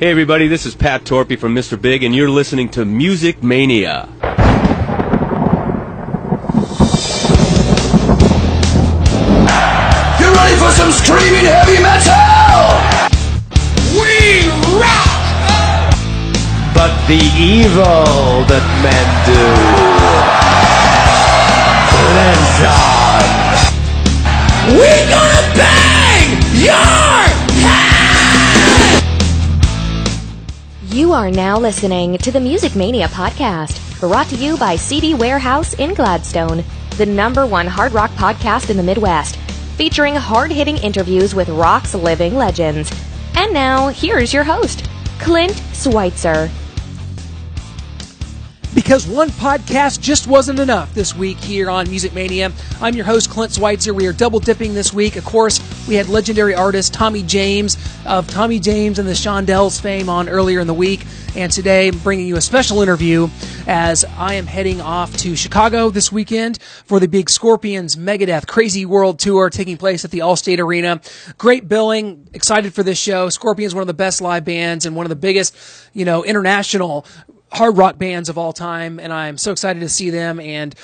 Hey everybody, this is Pat Torpey from Mr. Big, and you're listening to Music Mania. You ready for some screaming heavy metal? We rock! but the evil that men do. Then John. We gonna bang your You are now listening to the Music Mania podcast, brought to you by CD Warehouse in Gladstone, the number one hard rock podcast in the Midwest, featuring hard hitting interviews with rock's living legends. And now, here's your host, Clint Schweitzer. Because one podcast just wasn't enough this week here on Music Mania. I'm your host, Clint Schweitzer. We are double dipping this week. Of course, we had legendary artist Tommy James of Tommy James and the Shondells fame on earlier in the week. And today, I'm bringing you a special interview as I am heading off to Chicago this weekend for the big Scorpions Megadeth Crazy World Tour taking place at the Allstate Arena. Great billing. Excited for this show. Scorpions, one of the best live bands and one of the biggest, you know, international hard rock bands of all time, and I'm so excited to see them. And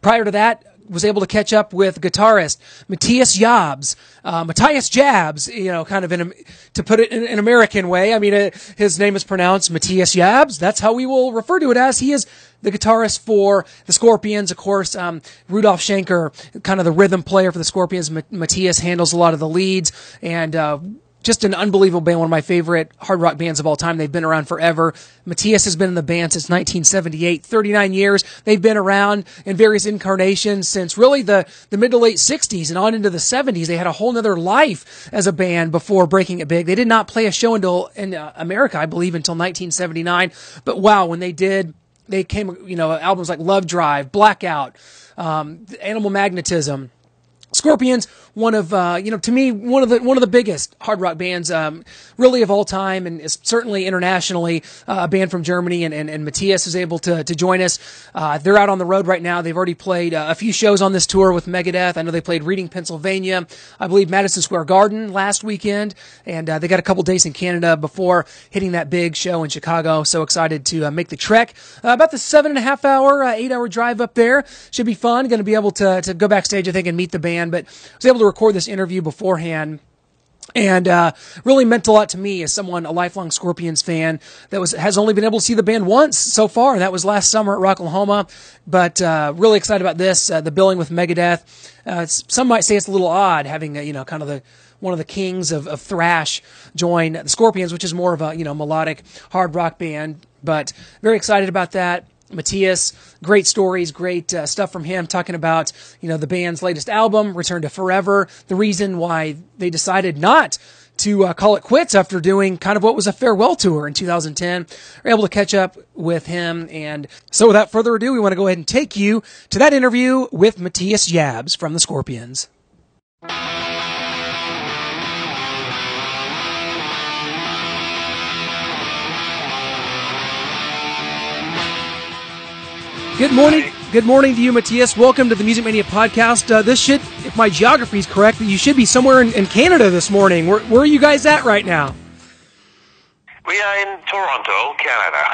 prior to that, was able to catch up with guitarist Matthias Jabs, uh, Matthias Jabs, you know, kind of in a, to put it in an American way. I mean, uh, his name is pronounced Matthias Jabs. That's how we will refer to it as. He is the guitarist for the Scorpions, of course. Um, Rudolf Schenker, kind of the rhythm player for the Scorpions. Ma- Matthias handles a lot of the leads, and uh, just an unbelievable band, one of my favorite hard rock bands of all time. They've been around forever. Matthias has been in the band since 1978, 39 years. They've been around in various incarnations since really the, the mid to late 60s and on into the 70s. They had a whole nother life as a band before breaking it big. They did not play a show until in uh, America, I believe, until 1979. But wow, when they did, they came, you know, albums like Love Drive, Blackout, um, Animal Magnetism, Scorpions, one of uh, you know to me one of the one of the biggest hard rock bands, um, really of all time, and is certainly internationally uh, a band from Germany. And, and, and Matthias is able to to join us. Uh, they're out on the road right now. They've already played uh, a few shows on this tour with Megadeth. I know they played Reading, Pennsylvania, I believe Madison Square Garden last weekend, and uh, they got a couple days in Canada before hitting that big show in Chicago. So excited to uh, make the trek. About the seven and a half hour, eight hour drive up there should be fun. Going to be able to to go backstage, I think, and meet the band. But I was able to record this interview beforehand and uh, really meant a lot to me as someone a lifelong Scorpions fan that was has only been able to see the band once so far, and that was last summer at Rocklahoma. But uh, really excited about this. Uh, the billing with Megadeth. Uh, some might say it's a little odd having uh, you know kind of the one of the kings of, of thrash join the Scorpions, which is more of a you know melodic hard rock band. But very excited about that. Matthias, great stories, great uh, stuff from him talking about, you know, the band's latest album, Return to Forever, the reason why they decided not to uh, call it quits after doing kind of what was a farewell tour in 2010. We're able to catch up with him. And so without further ado, we want to go ahead and take you to that interview with Matthias Jabs from the Scorpions. Good morning. Good morning to you, Matthias. Welcome to the Music Mania podcast. Uh, this should, if my geography is correct, you should be somewhere in, in Canada this morning. Where, where are you guys at right now? We are in Toronto, Canada.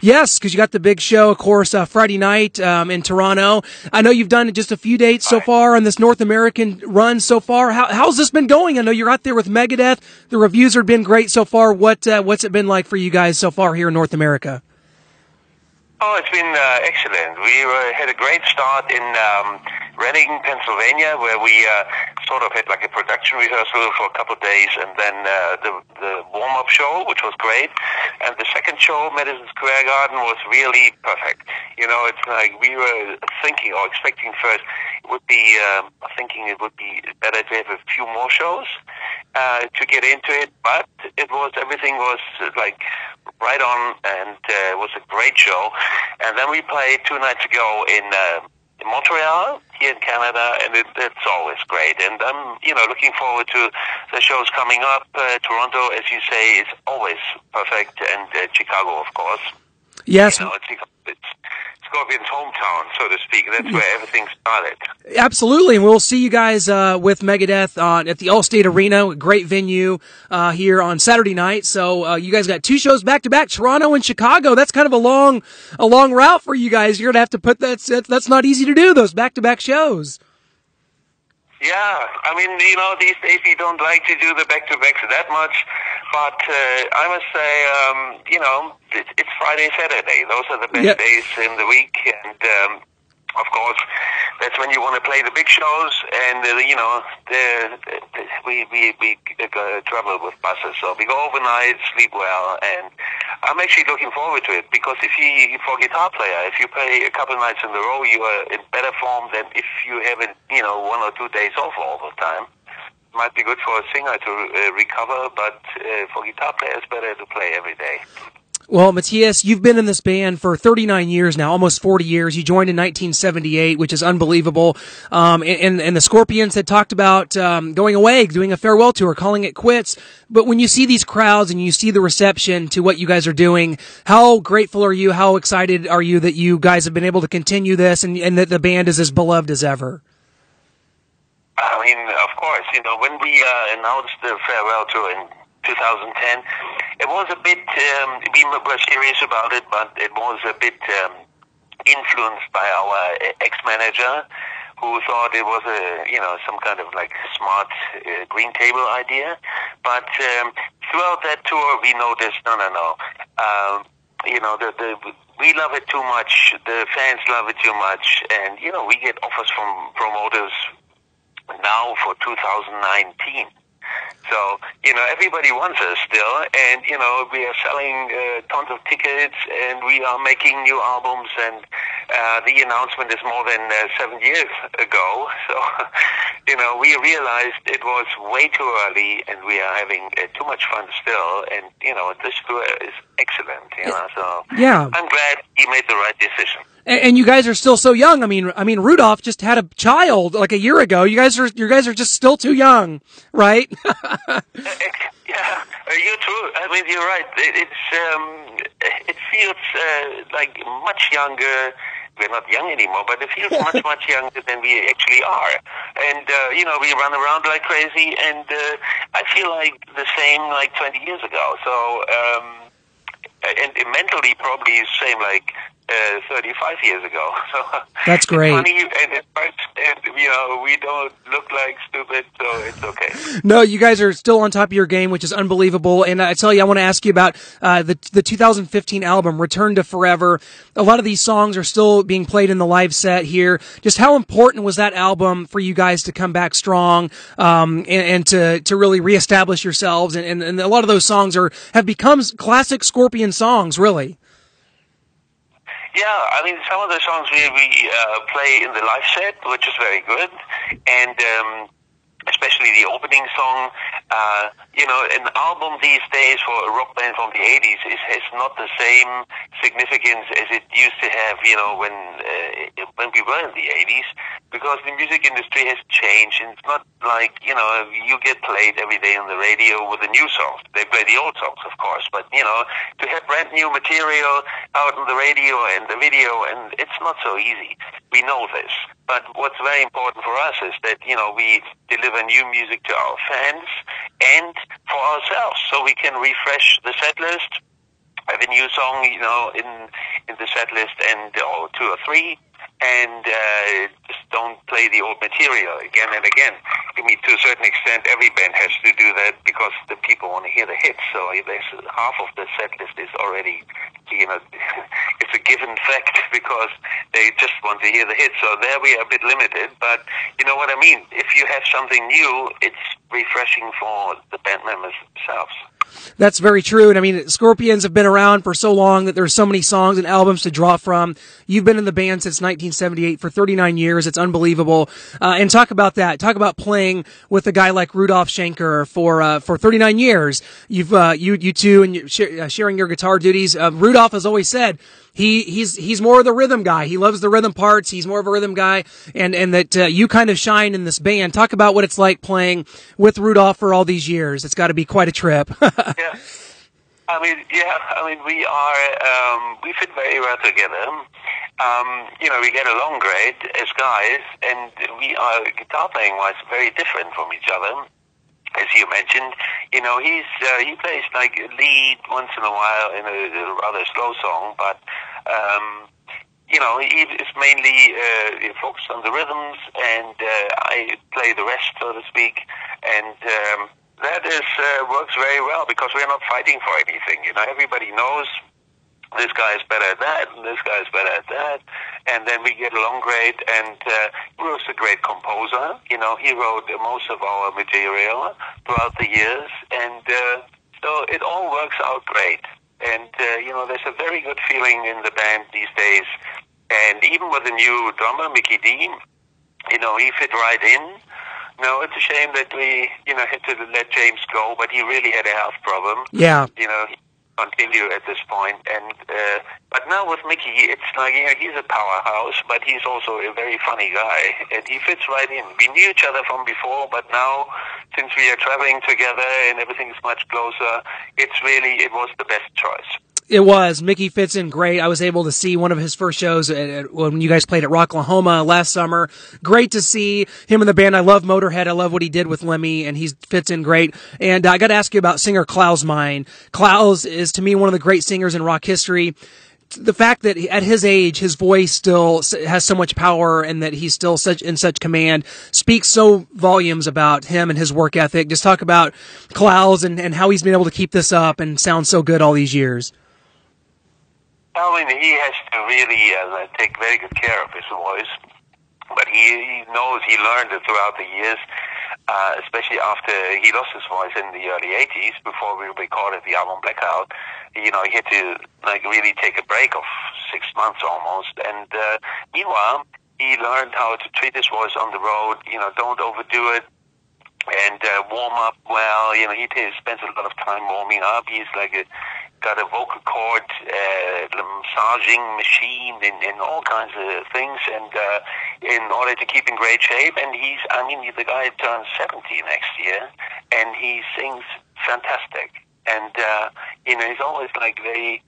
Yes, because you got the big show, of course, uh, Friday night um, in Toronto. I know you've done just a few dates so far on this North American run so far. How, how's this been going? I know you're out there with Megadeth. The reviews have been great so far. What uh, what's it been like for you guys so far here in North America? Oh, it's been uh, excellent. We uh, had a great start in um, Reading, Pennsylvania, where we uh, sort of had like a production rehearsal for a couple of days, and then uh, the, the warm-up show, which was great. And the second show, Madison Square Garden, was really perfect. You know, it's like we were thinking or expecting first it would be um, thinking it would be better to have a few more shows uh, to get into it, but it was everything was like right on, and uh, it was a great show. And then we played two nights ago in. Uh, in Montreal, here in Canada, and it, it's always great. And I'm, you know, looking forward to the shows coming up. Uh, Toronto, as you say, is always perfect, and uh, Chicago, of course. Yes, You know, it's, it's Scorpion's hometown, so to speak. That's where everything started. Absolutely, and we'll see you guys uh, with Megadeth on at the Allstate Arena, great venue uh, here on Saturday night. So uh, you guys got two shows back to back, Toronto and Chicago. That's kind of a long, a long route for you guys. You're gonna have to put that. That's, that's not easy to do those back to back shows. Yeah, I mean, you know, these days we don't like to do the back-to-backs that much, but uh, I must say, um, you know, it, it's Friday, Saturday. Those are the best Yep. days in the week, and um, of course, that's when you want to play the big shows. And uh, you know, the, the, we we we uh, travel with buses, so we go overnight, sleep well, and I'm actually looking forward to it because if you for a guitar player, if you play a couple nights in a row, you are in better form than if you haven't, you know, one or two days off all the time. Might be good for a singer to uh, recover, but uh, for guitar players, better to play every day. Well, Matthias, you've been in this band for 39 years now, almost 40 years. You joined in 1978, which is unbelievable. Um, and, and the Scorpions had talked about um, going away, doing a farewell tour, calling it quits. But when you see these crowds and you see the reception to what you guys are doing, how grateful are you? How excited are you that you guys have been able to continue this and, and that the band is as beloved as ever? I mean, of course, you know, when we uh, announced the farewell tour in 2010, it was a bit, um, we were serious about it, but it was a bit um, influenced by our uh, ex-manager who thought it was a, you know, some kind of like smart uh, green table idea. But um, throughout that tour, we noticed, no, no, no. Um, you know, the, the we love it too much. The fans love it too much, and you know, we get offers from promoters now for 2019. So, you know, everybody wants us still, and, you know, we are selling uh, tons of tickets, and we are making new albums, and uh, the announcement is more than uh, seven years ago. So, you know, we realized it was way too early, and we are having uh, too much fun still, and, you know, this tour is excellent, you know, so Yeah. I'm glad he made the right decision. And, and you guys are still so young. I mean, I mean, Rudolf just had a child like a year ago. You guys are, you guys are just still too young, right? Yeah, uh, you're true. I mean, you're right. It, it's um, it feels uh, like much younger. We're not young anymore, but it feels much much younger than we actually are. And uh, you know, we run around like crazy, and uh, I feel like the same like 20 years ago. So, um, and mentally probably the same like uh, 35 years ago. So That's great. Funny, and it you know, we don't look like stupid, so it's okay. No, you guys are still on top of your game, which is unbelievable. And I tell you, I want to ask you about uh, the the 2015 album, Return to Forever. A lot of these songs are still being played in the live set here. Just how important was that album for you guys to come back strong um, and, and to to really reestablish yourselves? And, and, and a lot of those songs are have become classic Scorpion songs, really. Yeah, I mean, some of the songs we, we uh, play in the live set, which is very good, and um, especially the opening song. Uh, you know, an album these days for a rock band from the 80s is, not the same significance as it used to have, you know, when, uh, when we were in the 80s, because the music industry has changed, and it's not like, you know, you get played every day on the radio with the new songs. They play the old songs, of course, but, you know, to have brand new material out on the radio and the video, and it's not so easy. We know this. But what's very important for us is that, you know, we deliver new music to our fans and for ourselves so we can refresh the set list, have a new song, you know, in in the set list and or two or three and uh, just don't play the old material again and again. I mean, to a certain extent, every band has to do that because the people want to hear the hits. So half of the set list is already, you know, it's a given fact because they just want to hear the hits. So there we are a bit limited, but you know what I mean. If you have something new, it's refreshing for the band members themselves. That's very true. And I mean, Scorpions have been around for so long that there's so many songs and albums to draw from. You've been in the band since 1978 for 39 years. It's unbelievable. Uh, and talk about that. Talk about playing with a guy like Rudolf Schenker for, uh, for 39 years. You've, uh, you, you two and you sh- uh, sharing your guitar duties. Uh, Rudolf has always said, he he's he's more of the rhythm guy. He loves the rhythm parts. He's more of a rhythm guy, and and that uh, you kind of shine in this band. Talk about what it's like playing with Rudolf for all these years. It's got to be quite a trip. yeah. I mean, yeah. I mean, we are um, we fit very well together, um, you know, we get along great as guys, and we are guitar playing wise very different from each other. As you mentioned, you know, he's uh, he plays like lead once in a while in a, a rather slow song, but um, you know, is mainly uh, focused on the rhythms, and uh, I play the rest, so to speak, and. Um, that is uh, works very well because we're not fighting for anything. You know, everybody knows this guy is better at that, and this guy is better at that, and then we get along great. And uh, he was a great composer. You know, he wrote most of our material throughout the years, and uh, so it all works out great. And uh, you know, there's a very good feeling in the band these days. And even with the new drummer, Mikkey Dee, you know, he fit right in. No, it's a shame that we, you know, had to let James go, but he really had a health problem. Yeah. You know, continue at this point. And uh, but now with Mikkey, it's like you know he's a powerhouse, but he's also a very funny guy, and he fits right in. We knew each other from before, but now since we are traveling together and everything is much closer, it's really it was the best choice. It was. Mikkey fits in great. I was able to see one of his first shows at, at, when you guys played at Rocklahoma last summer. Great to see him in the band. I love Motorhead. I love what he did with Lemmy, and he fits in great. And uh, I got to ask you about singer Klaus Meine. Klaus is to me one of the great singers in rock history the fact that at his age his voice still has so much power and that he's still such in such command speaks so volumes about him and his work ethic. Just talk about Klaus and, and how he's been able to keep this up and sound so good all these years. I mean, he has to really uh, take very good care of his voice, but he, he knows he learned it throughout the years, uh, especially after he lost his voice in the early 80s before we recorded the album Blackout. You know, he had to like really take a break of six months almost, and uh, meanwhile, he learned how to treat his voice on the road. You know, don't overdo it and uh, warm up well. You know, he t- spends a lot of time warming up. He's like a got a vocal cord uh, massaging machine and, and all kinds of things, and uh, in order to keep in great shape. And he's, I mean, the guy turns 70 next year, and he sings fantastic. And uh, you know, he's always like very,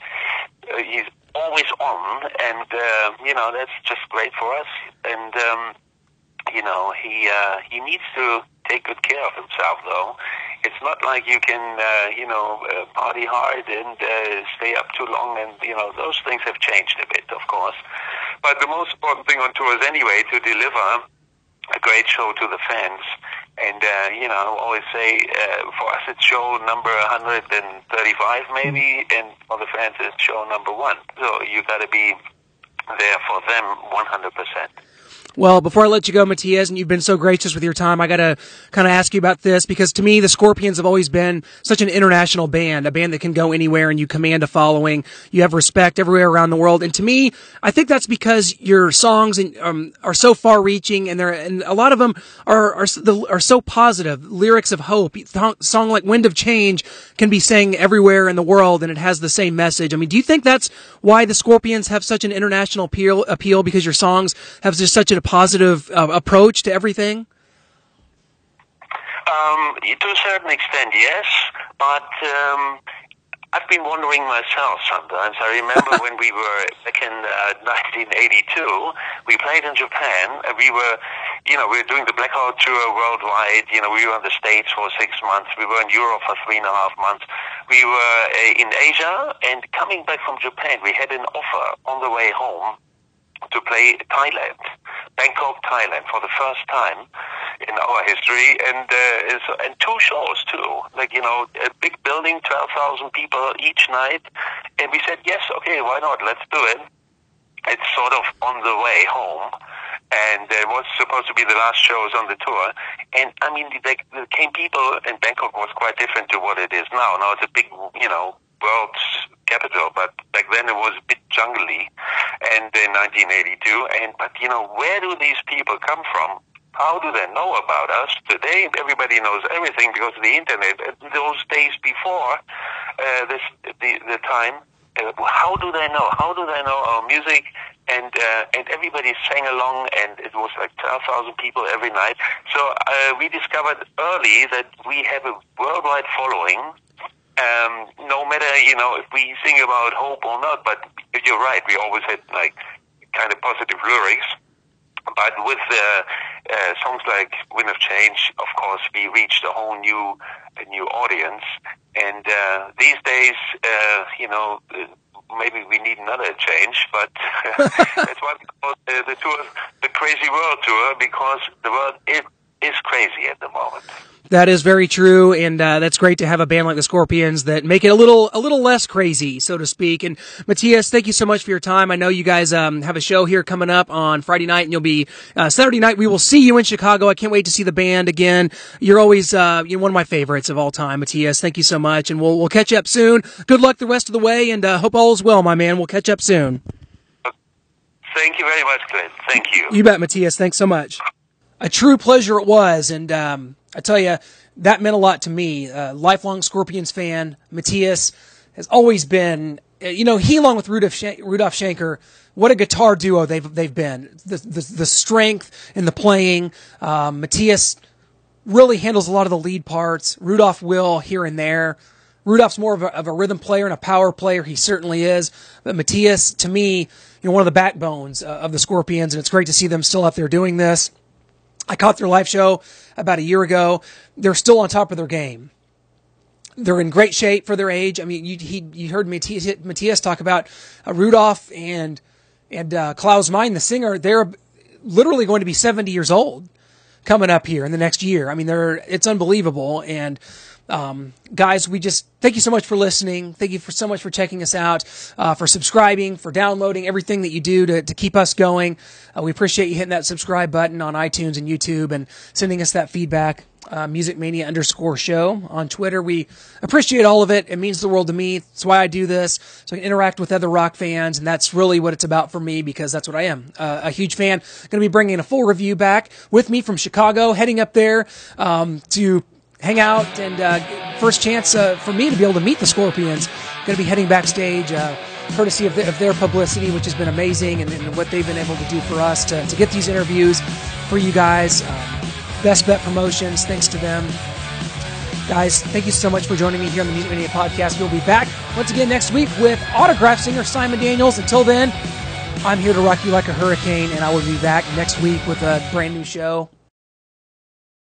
uh, he's always on, and uh, you know, that's just great for us. And um, you know, he uh, he needs to take good care of himself, though. It's not like you can, uh, you know, uh, party hard and uh, stay up too long, and you know those things have changed a bit, of course. But the most important thing on tour is anyway to deliver a great show to the fans. And uh, you know, I always say uh, for us it's show number 135 maybe, and for the fans it's show number one. So you got to be there for them 100 percent. Well, before I let you go, Matthias, and you've been so gracious with your time, I gotta kind of ask you about this because to me, the Scorpions have always been such an international band, a band that can go anywhere and you command a following. You have respect everywhere around the world. And to me, I think that's because your songs um, are so far reaching and they're, and a lot of them are, are, are so positive. Lyrics of hope. Song like Wind of Change can be sang everywhere in the world and it has the same message. I mean, do you think that's why the Scorpions have such an international appeal, appeal because your songs have just such a positive uh, approach to everything? Um, to a certain extent, yes, but um, I've been wondering myself sometimes. I remember when we were back in uh, 1982, we played in Japan. And we were, you know, we were doing the Blackout tour worldwide. You know, we were in the States for six months. We were in Europe for three and a half months. We were uh, in Asia, and coming back from Japan, we had an offer on the way home to play Thailand, Bangkok, Thailand, for the first time in our history, and uh, and two shows too. Like you know, a big building, twelve thousand people each night, and we said yes, okay, why not? Let's do it. It's sort of on the way home, and it was supposed to be the last shows on the tour. And I mean, the, the came people, and Bangkok was quite different to what it is now. Now it's a big, you know, world's capital, but back then it was a bit jungly, and in 1982. And but you know, where do these people come from? How do they know about us? Today, everybody knows everything because of the internet. Those days before uh, this, the the time, uh, how do they know? How do they know our music? And uh, and everybody sang along, and it was like 12,000 people every night. So uh, we discovered early that we have a worldwide following um, no matter you know if we sing about hope or not. But you're right. We always had like kind of positive lyrics. But with uh, uh, songs like "Wind of Change," of course, we reached a whole new, a new audience. And uh, these days, uh, you know, maybe we need another change. But that's why we call uh, the tour the Crazy World Tour because the world is, is crazy at the moment. That is very true, and uh, that's great to have a band like the Scorpions that make it a little a little less crazy, so to speak. And Matthias, thank you so much for your time. I know you guys um, have a show here coming up on Friday night, and you'll be uh, Saturday night. We will see you in Chicago. I can't wait to see the band again. You're always uh, you're one of my favorites of all time, Matthias. Thank you so much, and we'll we'll catch up soon. Good luck the rest of the way, and uh, hope all is well, my man. We'll catch up soon. Thank you very much, Clint. Thank you. You bet, Matthias. Thanks so much. A true pleasure it was, and um, I tell you, that meant a lot to me. Uh, lifelong Scorpions fan, Matthias has always been, uh, you know, he along with Rudolf, Sch- Rudolf Schenker, what a guitar duo they've they've been. The the, the strength in the playing. Um, Matthias really handles a lot of the lead parts. Rudolf will here and there. Rudolf's more of a, of a rhythm player and a power player. He certainly is. But Matthias, to me, you know, one of the backbones uh, of the Scorpions, and it's great to see them still out there doing this. I caught their live show about a year ago. They're still on top of their game. They're in great shape for their age. I mean, you he, you heard Matthias, Matthias talk about uh, Rudolf and and uh, Klaus Meine, the singer. They're literally going to be 70 years old coming up here in the next year. I mean, they're it's unbelievable. And um, guys, we just thank you so much for listening. Thank you for so much for checking us out, uh, for subscribing, for downloading everything that you do to, to keep us going. Uh, we appreciate you hitting that subscribe button on iTunes and YouTube and sending us that feedback. Uh, Music Mania underscore show on Twitter. We appreciate all of it. It means the world to me. That's why I do this. So I can interact with other rock fans. And that's really what it's about for me because that's what I am. Uh, a huge fan. Going to be bringing a full review back with me from Chicago, heading up there, um, to hang out and uh, first chance uh, for me to be able to meet the Scorpions. Going to be heading backstage, uh, courtesy of, the, of, their publicity, which has been amazing, and, and, what they've been able to do for us to, to get these interviews for you guys. Um, Best Bet Promotions, thanks to them. Guys, thank you so much for joining me here on the Music Mania podcast. We'll be back once again next week with autograph singer Simon Daniels. Until then, I'm here to rock you like a hurricane, and I will be back next week with a brand new show.